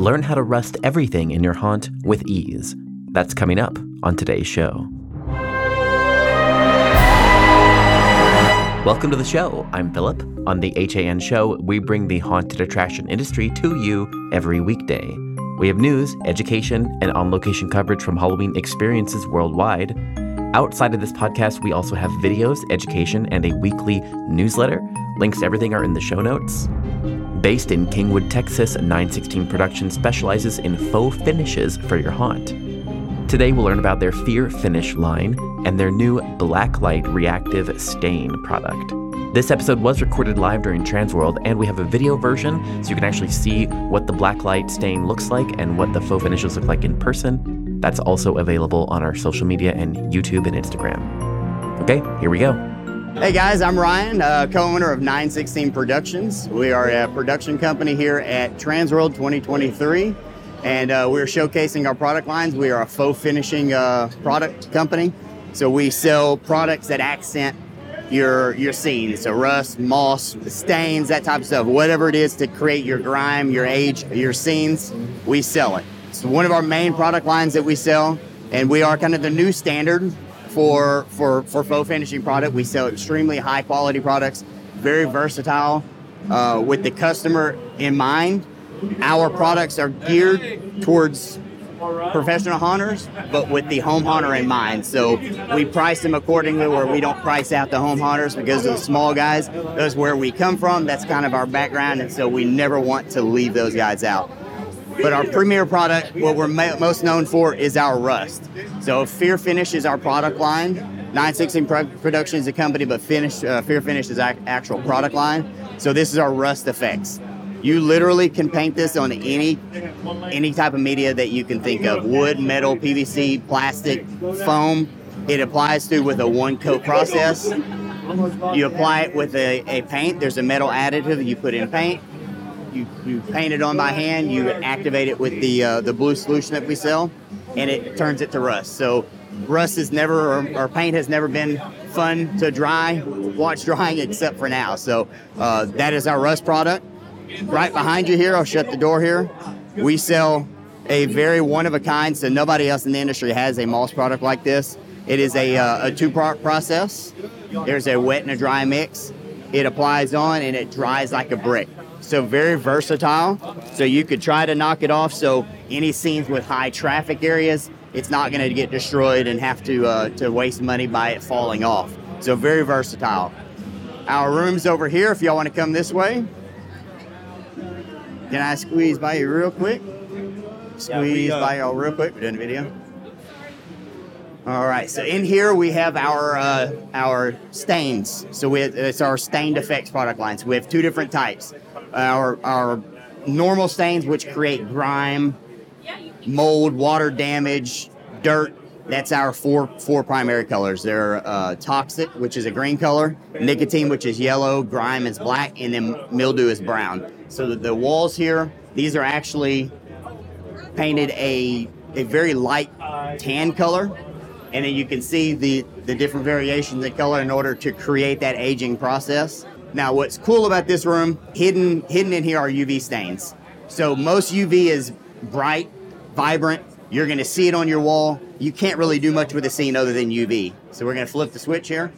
Learn how to rust everything in your haunt with ease. That's coming up on today's show. Welcome to the show. I'm Philip. On the HAN show, we bring the haunted attraction industry to you every weekday. We have news, education, and on location coverage from Halloween experiences worldwide. Outside of this podcast, we also have videos, education, and a weekly newsletter. Links to everything are in the show notes. Based in Kingwood, Texas, 916 Production specializes in faux finishes for your haunt. Today, we'll learn about their Fear Finish line and their new Blacklight Reactive Stain product. This episode was recorded live during Transworld, and we have a video version so you can actually see what the blacklight stain looks like and what the faux finishes look like in person. That's also available on our social media and YouTube and Instagram. Okay, here we go. Hey guys, I'm Ryan, uh, co-owner of 916 Productions. We are a production company here at Transworld 2023, and uh, we're showcasing our product lines. We are a faux finishing uh, product company, so we sell products that accent your your scenes, so rust, moss, stains, that type of stuff. Whatever it is to create your grime, your age, your scenes, we sell it. It's one of our main product lines that we sell, and we are kind of the new standard for for for faux finishing product. We sell extremely high quality products, very versatile, uh, with the customer in mind. Our products are geared towards professional haunters, but with the home haunter in mind. So we price them accordingly, where we don't price out the home haunters because of the small guys. That's where we come from. That's kind of our background, and so we never want to leave those guys out. But our premier product, what we're ma- most known for, is our rust. So Fear Finish is our product line. 916 Pro- Production is a company, but Finish uh, Fear Finish is our actual product line. So this is our rust effects. You literally can paint this on any any type of media that you can think of: wood, metal, PVC, plastic, foam. It applies to with a one coat process. You apply it with a, a paint. There's a metal additive you put in paint you, you paint it on by hand, you activate it with the uh, the blue solution that we sell, and it turns it to rust. So rust is never, or, or paint has never been fun to dry, watch drying except for now. So uh, that is our rust product. Right behind you here, I'll shut the door here. We sell a very one of a kind, so nobody else in the industry has a moss product like this. It is a, uh, a two part process. There's a wet and a dry mix. It applies on and it dries like a brick. So very versatile. So you could try to knock it off. So any scenes with high traffic areas, it's not going to get destroyed and have to uh, to waste money by it falling off. So very versatile. Our room's over here. If y'all want to come this way, can I squeeze by you real quick? Squeeze by y'all real quick. We're doing a video. All right, so in here we have our uh, our stains. So we it's our stained effects product lines. So we have two different types. Our our normal stains, which create grime, mold, water damage, dirt. That's our four four primary colors. They're uh, toxic, which is a green color, nicotine, which is yellow, grime is black, and then mildew is brown. So the, the walls here, these are actually painted a a very light tan color and then you can see the, the different variations in color in order to create that aging process. Now, what's cool about this room, hidden hidden in here are UV stains. So most UV is bright, vibrant. You're going to see it on your wall. You can't really do much with the scene other than UV. So we're going to flip the switch here.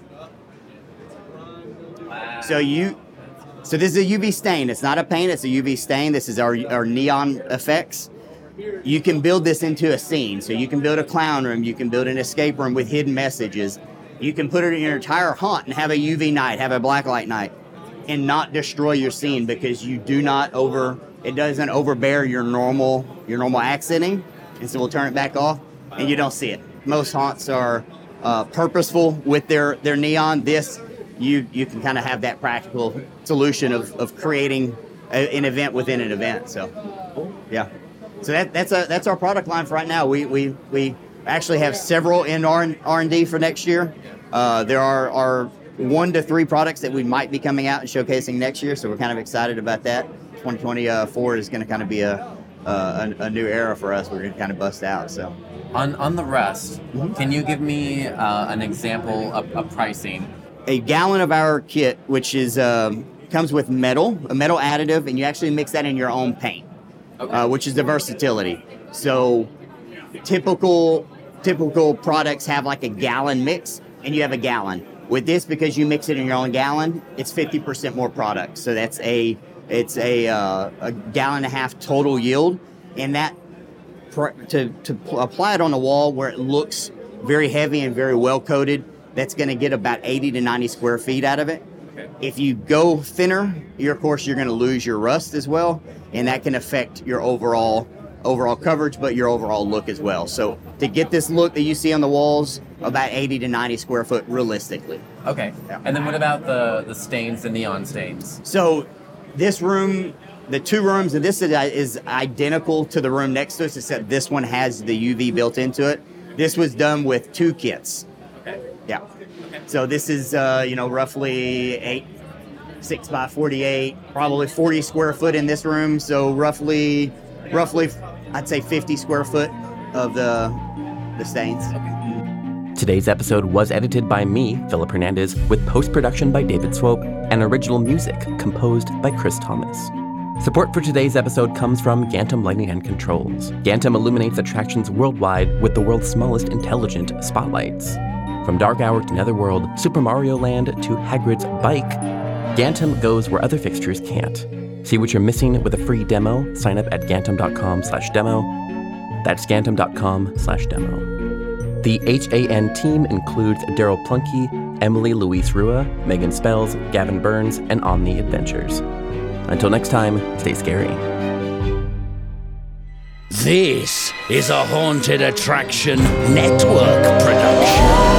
So you, so this is a UV stain. It's not a paint. It's a UV stain. This is our our neon effects you can build this into a scene. So you can build a clown room, you can build an escape room with hidden messages. You can put it in your entire haunt and have a UV night, have a blacklight night, and not destroy your scene because you do not over. It doesn't overbear your normal your normal accenting, and so we'll turn it back off, and you don't see it. Most haunts are uh, purposeful with their their neon. This you you can kind of have that practical solution of, of creating a, an event within an event. So, yeah. So that, that's a that's our product line for right now. We we, we actually have several in R and D for next year. Uh, there are, are one to three products that we might be coming out and showcasing next year. So we're kind of excited about that. 2024 is going to kind of be a, a, a new era for us. We're going to kind of bust out. So On on the rust, can you give me uh, an example of, of pricing? a gallon of our kit, which is um, comes with metal, a metal additive, and you actually mix that in your own paint. Okay. uh, which is the versatility. So typical typical products have like a gallon mix, and you have a gallon. With this, because you mix it in your own gallon, it's 50% more product. So that's a it's a uh, a gallon and a half total yield, and that to to pl- apply it on a wall where it looks very heavy and very well coated. That's going to get about 80 to 90 square feet out of it. Okay. If you go thinner, you're, of course you're going to lose your rust as well, and that can affect your overall overall coverage, but your overall look as well. So to get this look that you see on the walls, about 80 to 90 square foot realistically. Okay. Yeah. And then what about the the stains, the neon stains? So this room, the two rooms, and this is, is identical to the room next to us, except this one has the UV built into it. This was done with two kits. Okay. Yeah. So this is, uh, you know, roughly eight, six by 48, probably 40 square foot in this room. So roughly, roughly, I'd say 50 square foot of the the stains. Today's episode was edited by me, Philip Hernandez, with post production by David Swope and original music composed by Chris Thomas. Support for today's episode comes from Gantom Lighting and Controls. Gantom illuminates attractions worldwide with the world's smallest intelligent spotlights. From Dark Hour to Netherworld, Super Mario Land to Hagrid's Bike, Gantom goes where other fixtures can't. See what you're missing with a free demo. Sign up at gantom.com slash demo. That's gantom.com slash demo. The HAN team includes Daryl Plunky, Emily Louise Rua, Megan Spells, Gavin Burns, and Omni Adventures. Until next time, stay scary. This is a Haunted Attraction Network production.